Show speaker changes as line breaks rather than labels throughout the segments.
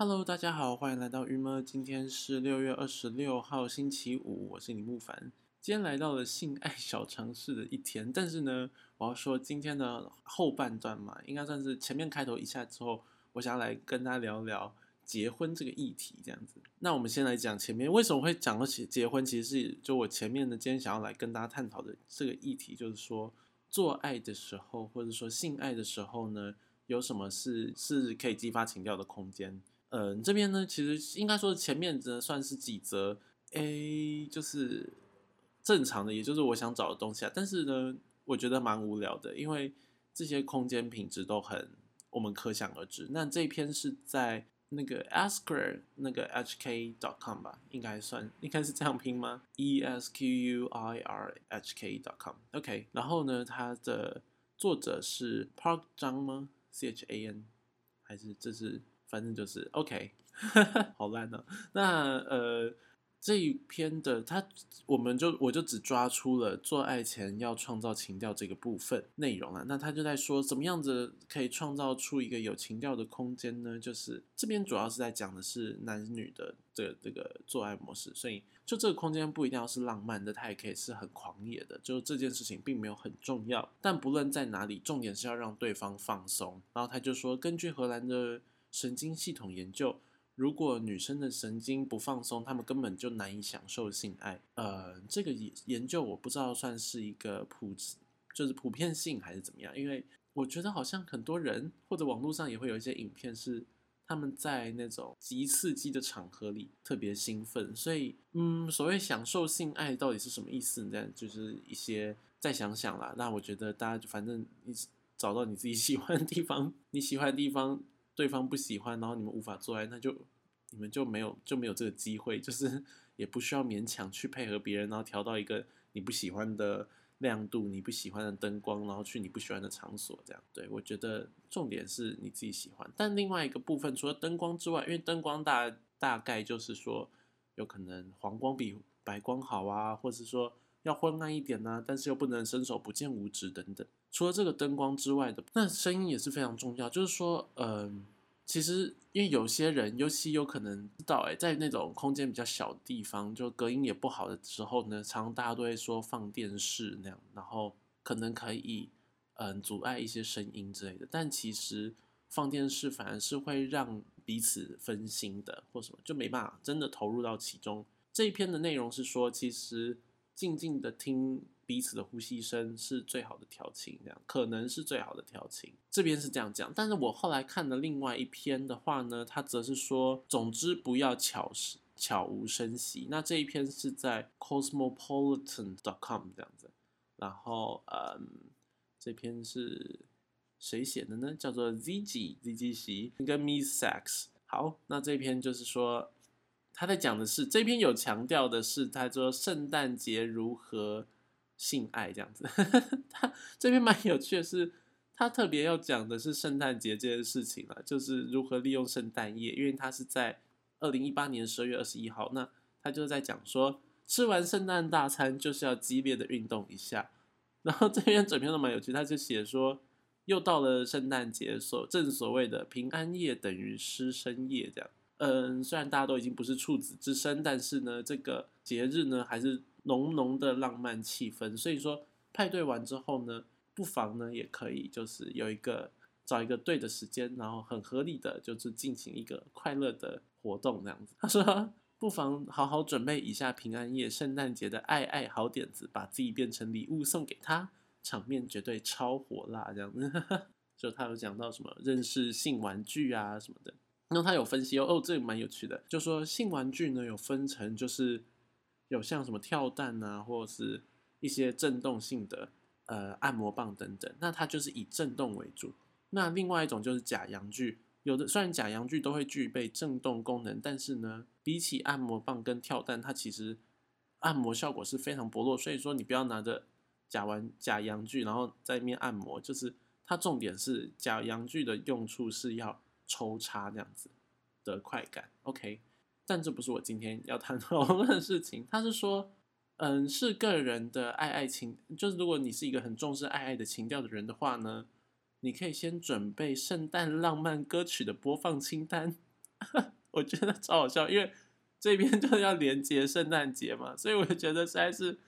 Hello，大家好，欢迎来到鱼妈。今天是六月二十六号，星期五，我是李木凡。今天来到了性爱小常识的一天，但是呢，我要说今天的后半段嘛，应该算是前面开头一下之后，我想要来跟大家聊聊结婚这个议题，这样子。那我们先来讲前面为什么会讲到结结婚，其实是就我前面的今天想要来跟大家探讨的这个议题，就是说做爱的时候，或者说性爱的时候呢，有什么是是可以激发情调的空间。嗯，这边呢，其实应该说前面呢算是几则，A 就是正常的，也就是我想找的东西啊。但是呢，我觉得蛮无聊的，因为这些空间品质都很我们可想而知。那这一篇是在那个 Asker 那个 h k dot com 吧，应该算应该是这样拼吗？e s q u i r h k dot com。OK，然后呢，它的作者是 Park 张吗？C H A N 还是这是？反正就是 OK，好烂呢。那呃这一篇的他，我们就我就只抓出了做爱前要创造情调这个部分内容啊。那他就在说，怎么样子可以创造出一个有情调的空间呢？就是这边主要是在讲的是男女的这这个做爱模式，所以就这个空间不一定要是浪漫的，它也可以是很狂野的。就这件事情并没有很重要，但不论在哪里，重点是要让对方放松。然后他就说，根据荷兰的。神经系统研究，如果女生的神经不放松，她们根本就难以享受性爱。呃，这个研研究我不知道算是一个普，就是普遍性还是怎么样？因为我觉得好像很多人或者网络上也会有一些影片是他们在那种极刺激的场合里特别兴奋，所以嗯，所谓享受性爱到底是什么意思？呢？就是一些再想想啦。那我觉得大家反正你找到你自己喜欢的地方，你喜欢的地方。对方不喜欢，然后你们无法做爱，那就你们就没有就没有这个机会，就是也不需要勉强去配合别人，然后调到一个你不喜欢的亮度、你不喜欢的灯光，然后去你不喜欢的场所，这样。对我觉得重点是你自己喜欢。但另外一个部分，除了灯光之外，因为灯光大大概就是说有可能黄光比白光好啊，或者说要昏暗一点呢，但是又不能伸手不见五指等等。除了这个灯光之外的，那声音也是非常重要。就是说，嗯，其实因为有些人，尤其有可能知道，哎，在那种空间比较小的地方，就隔音也不好的时候呢，常常大家都会说放电视那样，然后可能可以，嗯，阻碍一些声音之类的。但其实放电视反而是会让彼此分心的，或什么就没办法真的投入到其中。这一篇的内容是说，其实静静的听。彼此的呼吸声是最好的调情，这样可能是最好的调情。这边是这样讲，但是我后来看的另外一篇的话呢，它则是说，总之不要悄悄无声息。那这一篇是在 cosmopolitan.com 这样子，然后嗯，这篇是谁写的呢？叫做 ZG ZG 席跟 Miss Sex。好，那这篇就是说，他在讲的是这篇有强调的是，他说圣诞节如何。性爱这样子，他这篇蛮有趣的是，他特别要讲的是圣诞节这件事情了，就是如何利用圣诞夜，因为他是在二零一八年十二月二十一号，那他就在讲说，吃完圣诞大餐就是要激烈的运动一下，然后这边整篇都蛮有趣，他就写说，又到了圣诞节，所正所谓的平安夜等于师生夜这样，嗯，虽然大家都已经不是处子之身，但是呢，这个节日呢还是。浓浓的浪漫气氛，所以说派对完之后呢，不妨呢也可以就是有一个找一个对的时间，然后很合理的就是进行一个快乐的活动这样子。他说不妨好好准备一下平安夜、圣诞节的爱爱好点子，把自己变成礼物送给他，场面绝对超火辣这样子。就他有讲到什么认识性玩具啊什么的，那他有分析哦哦，这个蛮有趣的，就说性玩具呢有分成就是。有像什么跳蛋啊，或者是一些震动性的呃按摩棒等等，那它就是以震动为主。那另外一种就是假阳具，有的虽然假阳具都会具备震动功能，但是呢，比起按摩棒跟跳蛋，它其实按摩效果是非常薄弱。所以说你不要拿着假玩假阳具，然后在面按摩，就是它重点是假阳具的用处是要抽插这样子的快感。OK。但这不是我今天要谈讨 的事情。他是说，嗯，是个人的爱爱情，就是如果你是一个很重视爱爱的情调的人的话呢，你可以先准备圣诞浪漫歌曲的播放清单，我觉得超好笑，因为这边就是要连接圣诞节嘛，所以我就觉得实在是，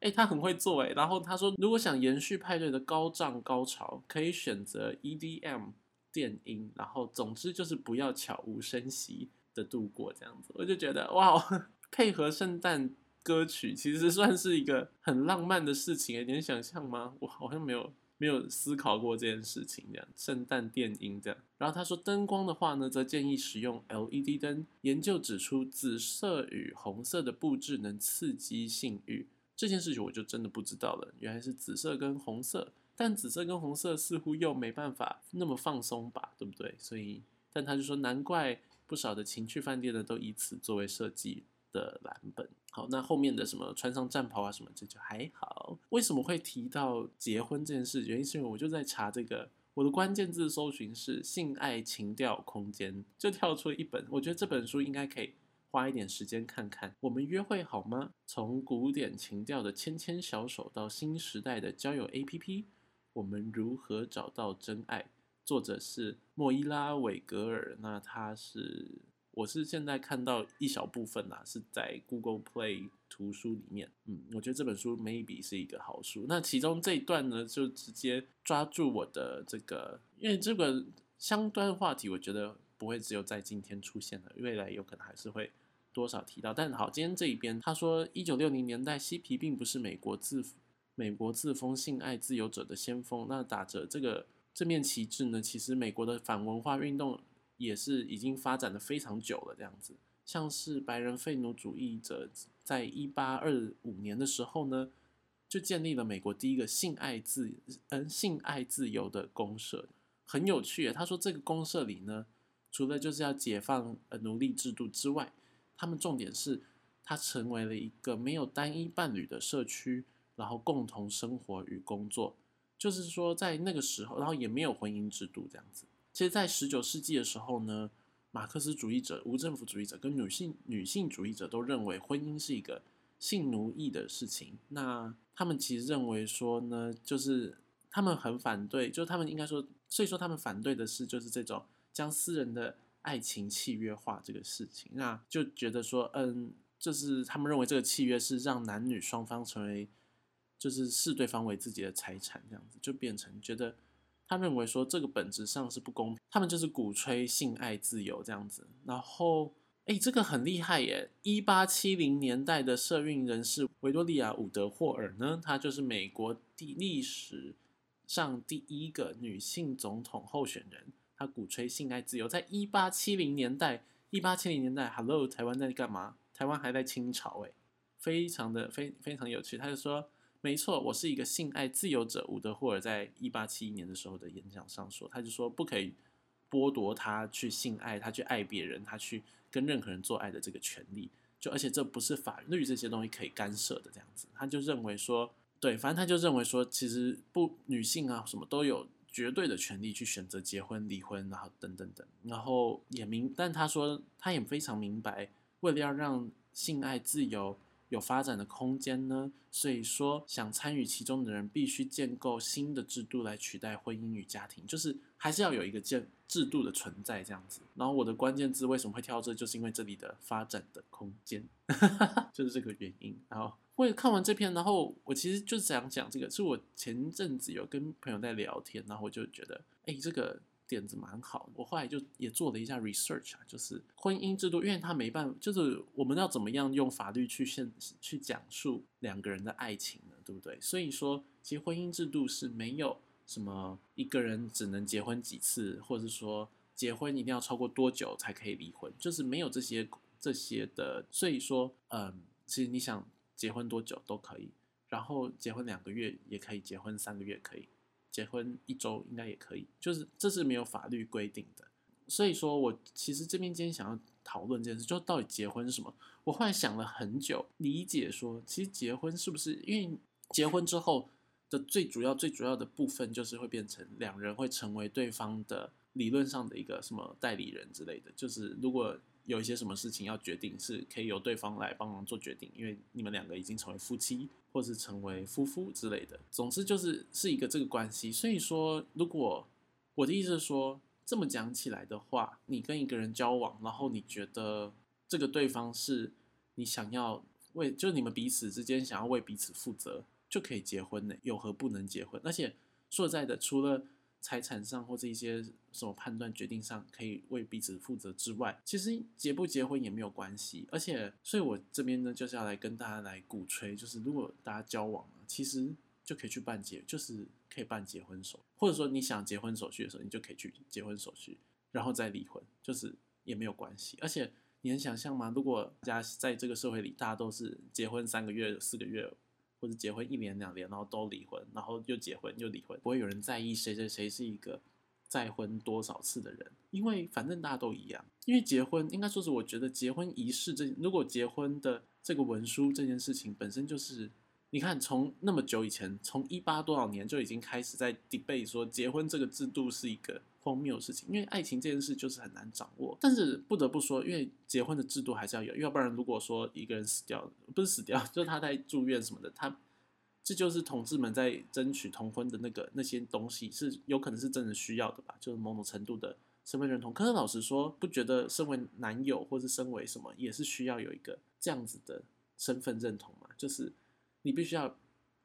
哎，他很会做哎。然后他说，如果想延续派对的高涨高潮，可以选择 EDM 电音，然后总之就是不要悄无声息的度过这样子。我就觉得哇，配合圣诞歌曲其实算是一个很浪漫的事情，你能想象吗？我好像没有。没有思考过这件事情，这样圣诞电音这样。然后他说灯光的话呢，则建议使用 LED 灯。研究指出，紫色与红色的布置能刺激性欲。这件事情我就真的不知道了，原来是紫色跟红色，但紫色跟红色似乎又没办法那么放松吧，对不对？所以，但他就说，难怪不少的情趣饭店呢都以此作为设计。的蓝本好，那后面的什么穿上战袍啊什么，这就还好。为什么会提到结婚这件事？原因是因为我就在查这个，我的关键字搜寻是性爱情调空间，就跳出了一本。我觉得这本书应该可以花一点时间看看。我们约会好吗？从古典情调的牵牵小手到新时代的交友 APP，我们如何找到真爱？作者是莫伊拉·韦格尔，那他是。我是现在看到一小部分呐，是在 Google Play 图书里面。嗯，我觉得这本书 maybe 是一个好书。那其中这一段呢，就直接抓住我的这个，因为这个相关话题，我觉得不会只有在今天出现的，未来有可能还是会多少提到。但好，今天这一边他说，一九六零年代嬉皮并不是美国自美国自封性爱自由者的先锋。那打着这个这面旗帜呢，其实美国的反文化运动。也是已经发展的非常久了，这样子，像是白人废奴主义者，在一八二五年的时候呢，就建立了美国第一个性爱自嗯性爱自由的公社，很有趣。他说这个公社里呢，除了就是要解放呃奴隶制度之外，他们重点是它成为了一个没有单一伴侣的社区，然后共同生活与工作，就是说在那个时候，然后也没有婚姻制度这样子。其实，在十九世纪的时候呢，马克思主义者、无政府主义者跟女性女性主义者都认为婚姻是一个性奴役的事情。那他们其实认为说呢，就是他们很反对，就是他们应该说，所以说他们反对的是就是这种将私人的爱情契约化这个事情。那就觉得说，嗯，就是他们认为这个契约是让男女双方成为，就是视对方为自己的财产，这样子就变成觉得。他认为说这个本质上是不公平，他们就是鼓吹性爱自由这样子。然后，哎，这个很厉害耶！一八七零年代的社运人士维多利亚·伍德霍尔呢，她就是美国第历史上第一个女性总统候选人。她鼓吹性爱自由，在一八七零年代，一八七零年代，Hello，台湾在干嘛？台湾还在清朝哎，非常的非非常有趣。他就说。没错，我是一个性爱自由者。伍德霍尔在一八七一年的时候的演讲上说，他就说不可以剥夺他去性爱、他去爱别人、他去跟任何人做爱的这个权利。就而且这不是法律这些东西可以干涉的这样子。他就认为说，对，反正他就认为说，其实不女性啊什么都有绝对的权利去选择结婚、离婚，然后等等等。然后也明，但他说他也非常明白，为了要让性爱自由。有发展的空间呢，所以说想参与其中的人必须建构新的制度来取代婚姻与家庭，就是还是要有一个建制度的存在这样子。然后我的关键字为什么会跳这，就是因为这里的发展的空间，就是这个原因。然后会看完这篇，然后我其实就想讲这个，是我前阵子有跟朋友在聊天，然后我就觉得，哎，这个。点子蛮好，我后来就也做了一下 research 啊，就是婚姻制度，因为他没办法，就是我们要怎么样用法律去现去讲述两个人的爱情呢，对不对？所以说，其实婚姻制度是没有什么一个人只能结婚几次，或者说结婚一定要超过多久才可以离婚，就是没有这些这些的。所以说，嗯，其实你想结婚多久都可以，然后结婚两个月也可以，结婚三个月可以。结婚一周应该也可以，就是这是没有法律规定的，所以说我其实这边今天想要讨论这件事，就到底结婚是什么？我后来想了很久，理解说，其实结婚是不是因为结婚之后的最主要、最主要的部分就是会变成两人会成为对方的理论上的一个什么代理人之类的，就是如果。有一些什么事情要决定，是可以由对方来帮忙做决定，因为你们两个已经成为夫妻，或是成为夫妇之类的。总之就是是一个这个关系。所以说，如果我的意思是说，这么讲起来的话，你跟一个人交往，然后你觉得这个对方是你想要为，就是你们彼此之间想要为彼此负责，就可以结婚呢？有何不能结婚？而且说在的，除了财产上或者一些什么判断决定上可以为彼此负责之外，其实结不结婚也没有关系。而且，所以我这边呢就是要来跟大家来鼓吹，就是如果大家交往了，其实就可以去办结，就是可以办结婚手，或者说你想结婚手续的时候，你就可以去结婚手续，然后再离婚，就是也没有关系。而且你能想象吗？如果大家在这个社会里，大家都是结婚三个月、四个月。或者结婚一年两年，然后都离婚，然后又结婚又离婚，不会有人在意谁谁谁是一个再婚多少次的人，因为反正大家都一样。因为结婚应该说是，我觉得结婚仪式这，如果结婚的这个文书这件事情本身就是。你看，从那么久以前，从一八多少年就已经开始在 debate 说结婚这个制度是一个荒谬的事情，因为爱情这件事就是很难掌握。但是不得不说，因为结婚的制度还是要有，要不然如果说一个人死掉，不是死掉，就是他在住院什么的，他这就是同志们在争取同婚的那个那些东西，是有可能是真的需要的吧？就是某种程度的身份认同。可是老实说，不觉得身为男友或是身为什么，也是需要有一个这样子的身份认同嘛？就是。你必须要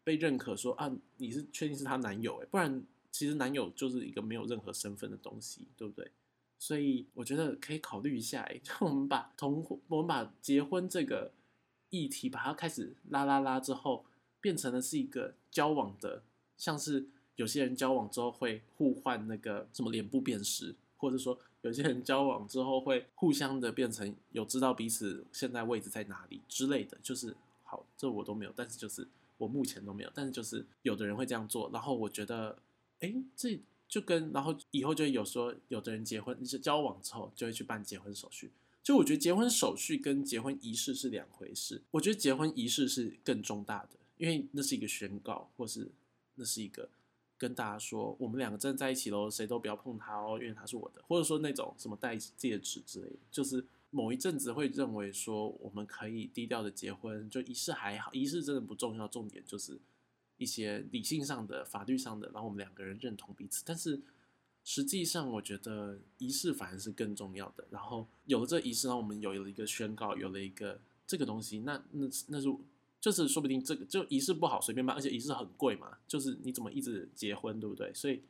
被认可，说啊，你是确定是她男友哎，不然其实男友就是一个没有任何身份的东西，对不对？所以我觉得可以考虑一下哎，就我们把同我们把结婚这个议题把它开始拉拉拉之后，变成了是一个交往的，像是有些人交往之后会互换那个什么脸部辨识，或者说有些人交往之后会互相的变成有知道彼此现在位置在哪里之类的，就是。好，这我都没有，但是就是我目前都没有，但是就是有的人会这样做，然后我觉得，哎，这就跟然后以后就有说，有的人结婚是交往之后就会去办结婚手续，就我觉得结婚手续跟结婚仪式是两回事，我觉得结婚仪式是更重大的，因为那是一个宣告，或是那是一个跟大家说我们两个真的在一起喽，谁都不要碰他哦，因为他是我的，或者说那种什么戴戒指之类的，就是。某一阵子会认为说我们可以低调的结婚，就仪式还好，仪式真的不重要，重点就是一些理性上的、法律上的，然后我们两个人认同彼此。但是实际上，我觉得仪式反而是更重要的。然后有了这仪式，让我们有了一个宣告，有了一个这个东西，那那那是就是说不定这个就仪式不好随便办，而且仪式很贵嘛，就是你怎么一直结婚，对不对？所以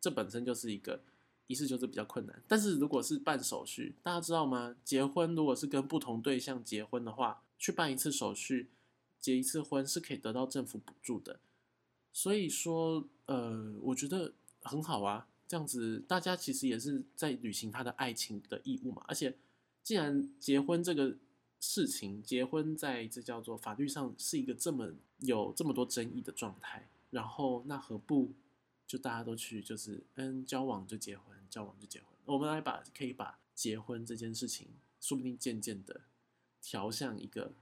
这本身就是一个。仪式就是比较困难，但是如果是办手续，大家知道吗？结婚如果是跟不同对象结婚的话，去办一次手续，结一次婚是可以得到政府补助的。所以说，呃，我觉得很好啊，这样子大家其实也是在履行他的爱情的义务嘛。而且，既然结婚这个事情，结婚在这叫做法律上是一个这么有这么多争议的状态，然后那何不就大家都去就是嗯交往就结婚？交往就结婚，我们来把可以把结婚这件事情，说不定渐渐的调向一个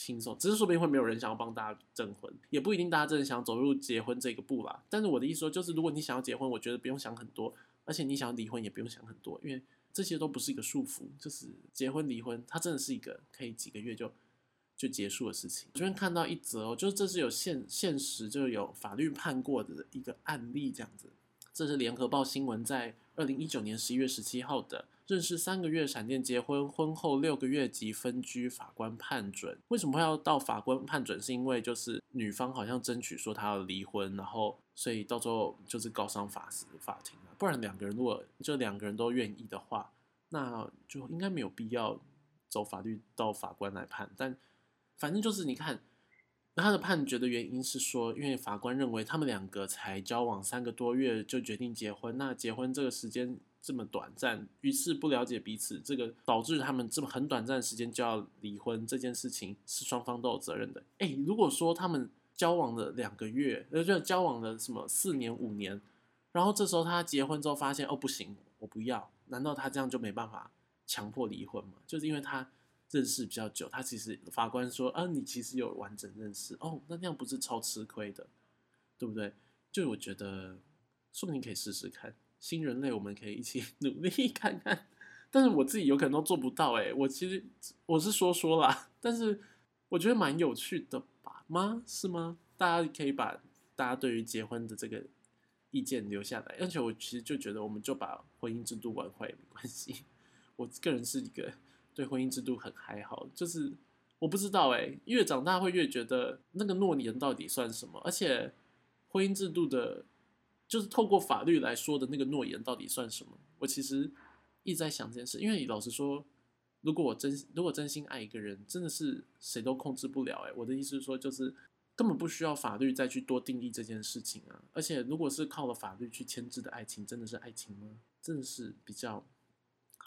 轻松，只是说不定会没有人想要帮大家证婚，也不一定大家真的想走入结婚这个步啦。但是我的意思说，就是如果你想要结婚，我觉得不用想很多，而且你想要离婚也不用想很多，因为这些都不是一个束缚，就是结婚离婚，它真的是一个可以几个月就就结束的事情。这边看到一则哦，就是这是有现现实就有法律判过的一个案例，这样子。这是联合报新闻在二零一九年十一月十七号的，认识三个月闪电结婚，婚后六个月即分居，法官判准。为什么会要到法官判准？是因为就是女方好像争取说她要离婚，然后所以到最后就是告上法司法庭了。不然两个人如果就两个人都愿意的话，那就应该没有必要走法律到法官来判。但反正就是你看。他的判决的原因是说，因为法官认为他们两个才交往三个多月就决定结婚，那结婚这个时间这么短暂，于是不了解彼此，这个导致他们这么很短暂的时间就要离婚，这件事情是双方都有责任的。哎，如果说他们交往了两个月，呃，就交往了什么四年五年，然后这时候他结婚之后发现哦不行，我不要，难道他这样就没办法强迫离婚吗？就是因为他。认识比较久，他其实法官说啊，你其实有完整认识哦，那那样不是超吃亏的，对不对？就我觉得，说不定可以试试看，新人类我们可以一起 努力看看。但是我自己有可能都做不到哎，我其实我是说说啦，但是我觉得蛮有趣的吧？吗？是吗？大家可以把大家对于结婚的这个意见留下来，而且我其实就觉得，我们就把婚姻制度玩坏也没关系。我个人是一个对婚姻制度很还好，就是我不知道哎，越长大会越觉得那个诺言到底算什么，而且婚姻制度的，就是透过法律来说的那个诺言到底算什么？我其实一直在想这件事，因为老实说，如果我真如果真心爱一个人，真的是谁都控制不了哎。我的意思是说，就是。根本不需要法律再去多定义这件事情啊！而且，如果是靠了法律去牵制的爱情，真的是爱情吗？真的是比较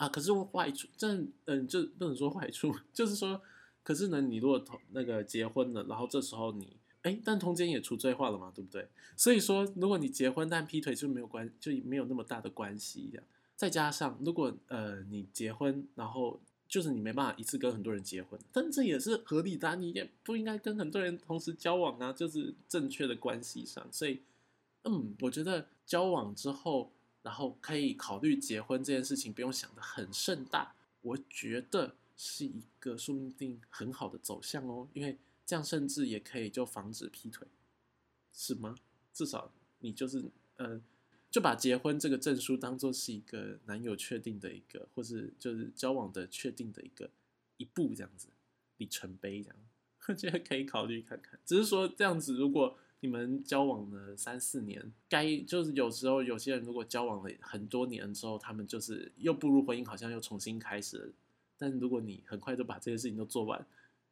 啊！可是坏处，这嗯，就不能说坏处，就是说，可是呢，你如果同那个结婚了，然后这时候你哎，但通奸也除罪化了嘛，对不对？所以说，如果你结婚但劈腿就没有关，就没有那么大的关系一样。再加上，如果呃你结婚，然后。就是你没办法一次跟很多人结婚，但这也是合理的，你也不应该跟很多人同时交往啊，就是正确的关系上。所以，嗯，我觉得交往之后，然后可以考虑结婚这件事情，不用想的很盛大，我觉得是一个说不定很好的走向哦，因为这样甚至也可以就防止劈腿，是吗？至少你就是嗯。就把结婚这个证书当做是一个男友确定的一个，或是就是交往的确定的一个一步这样子里程碑这样，我觉得可以考虑看看。只是说这样子，如果你们交往了三四年，该就是有时候有些人如果交往了很多年之后，他们就是又步入婚姻，好像又重新开始了。但如果你很快就把这些事情都做完，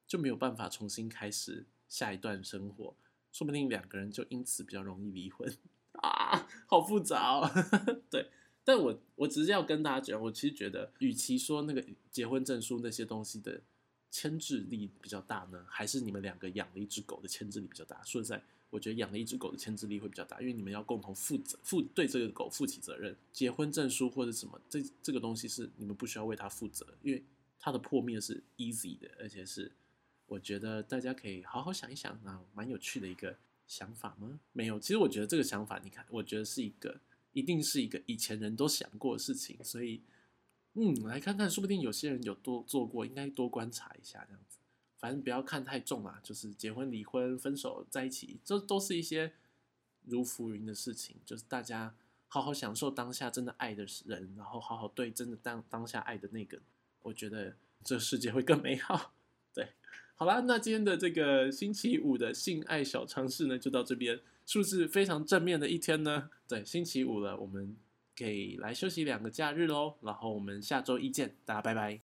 就没有办法重新开始下一段生活，说不定两个人就因此比较容易离婚。啊，好复杂哦。对，但我我只是要跟大家讲，我其实觉得，与其说那个结婚证书那些东西的牵制力比较大呢，还是你们两个养了一只狗的牵制力比较大。说实在，我觉得养了一只狗的牵制力会比较大，因为你们要共同负责，负对这个狗负起责任。结婚证书或者什么，这这个东西是你们不需要为它负责，因为它的破灭是 easy 的，而且是我觉得大家可以好好想一想啊，蛮有趣的一个。想法吗？没有。其实我觉得这个想法，你看，我觉得是一个，一定是一个以前人都想过的事情。所以，嗯，来看看，说不定有些人有多做过，应该多观察一下这样子。反正不要看太重啦，就是结婚、离婚、分手、在一起，这都是一些如浮云的事情。就是大家好好享受当下真的爱的人，然后好好对真的当当下爱的那个，我觉得这世界会更美好。对。好啦，那今天的这个星期五的性爱小常识呢，就到这边。是不是非常正面的一天呢？对，星期五了，我们可以来休息两个假日喽。然后我们下周一见，大家拜拜。